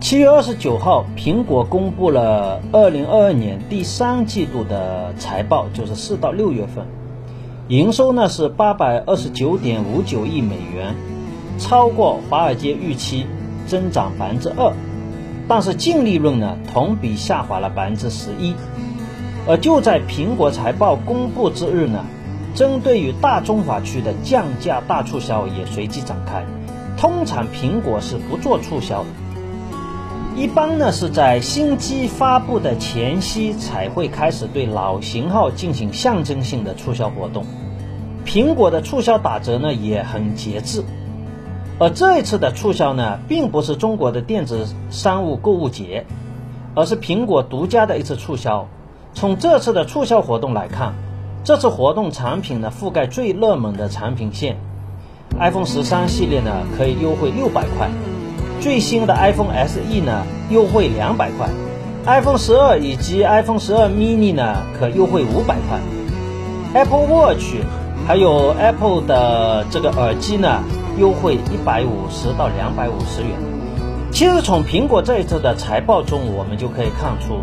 七月二十九号，苹果公布了二零二二年第三季度的财报，就是四到六月份，营收呢是八百二十九点五九亿美元，超过华尔街预期，增长百分之二。但是净利润呢，同比下滑了百分之十一。而就在苹果财报公布之日呢，针对于大中华区的降价大促销也随即展开。通常苹果是不做促销的。一般呢是在新机发布的前夕才会开始对老型号进行象征性的促销活动。苹果的促销打折呢也很节制，而这一次的促销呢并不是中国的电子商务购物节，而是苹果独家的一次促销。从这次的促销活动来看，这次活动产品呢覆盖最热门的产品线，iPhone 十三系列呢可以优惠六百块。最新的 iPhone SE 呢，优惠两百块；iPhone 十二以及 iPhone 十二 mini 呢，可优惠五百块。Apple Watch 还有 Apple 的这个耳机呢，优惠一百五十到两百五十元。其实从苹果这一次的财报中，我们就可以看出，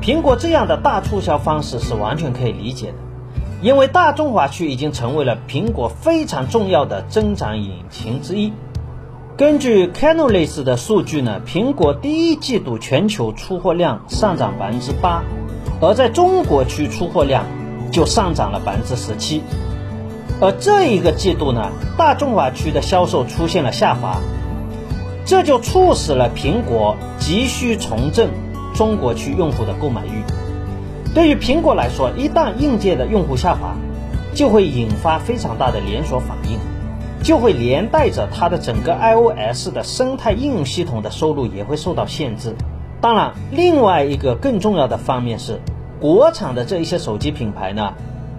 苹果这样的大促销方式是完全可以理解的，因为大中华区已经成为了苹果非常重要的增长引擎之一。根据 Canalys 的数据呢，苹果第一季度全球出货量上涨百分之八，而在中国区出货量就上涨了百分之十七。而这一个季度呢，大中华区的销售出现了下滑，这就促使了苹果急需重振中国区用户的购买欲。对于苹果来说，一旦应届的用户下滑，就会引发非常大的连锁反应。就会连带着它的整个 iOS 的生态应用系统的收入也会受到限制。当然，另外一个更重要的方面是，国产的这一些手机品牌呢，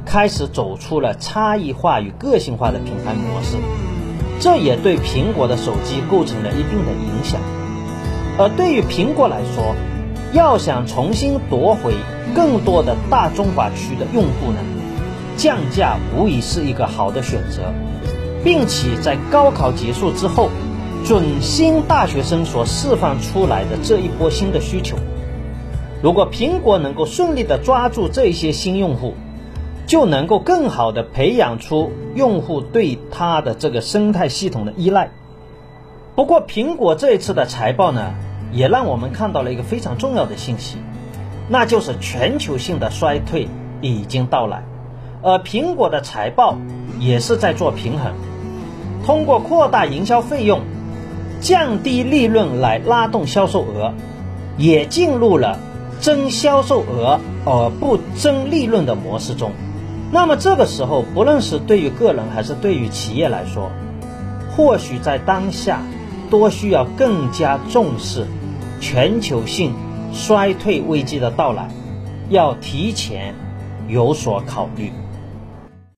开始走出了差异化与个性化的品牌模式，这也对苹果的手机构成了一定的影响。而对于苹果来说，要想重新夺回更多的大中华区的用户呢，降价无疑是一个好的选择。并且在高考结束之后，准新大学生所释放出来的这一波新的需求，如果苹果能够顺利的抓住这些新用户，就能够更好的培养出用户对它的这个生态系统的依赖。不过，苹果这一次的财报呢，也让我们看到了一个非常重要的信息，那就是全球性的衰退已经到来，而苹果的财报也是在做平衡。通过扩大营销费用、降低利润来拉动销售额，也进入了增销售额而不增利润的模式中。那么这个时候，不论是对于个人还是对于企业来说，或许在当下多需要更加重视全球性衰退危机的到来，要提前有所考虑。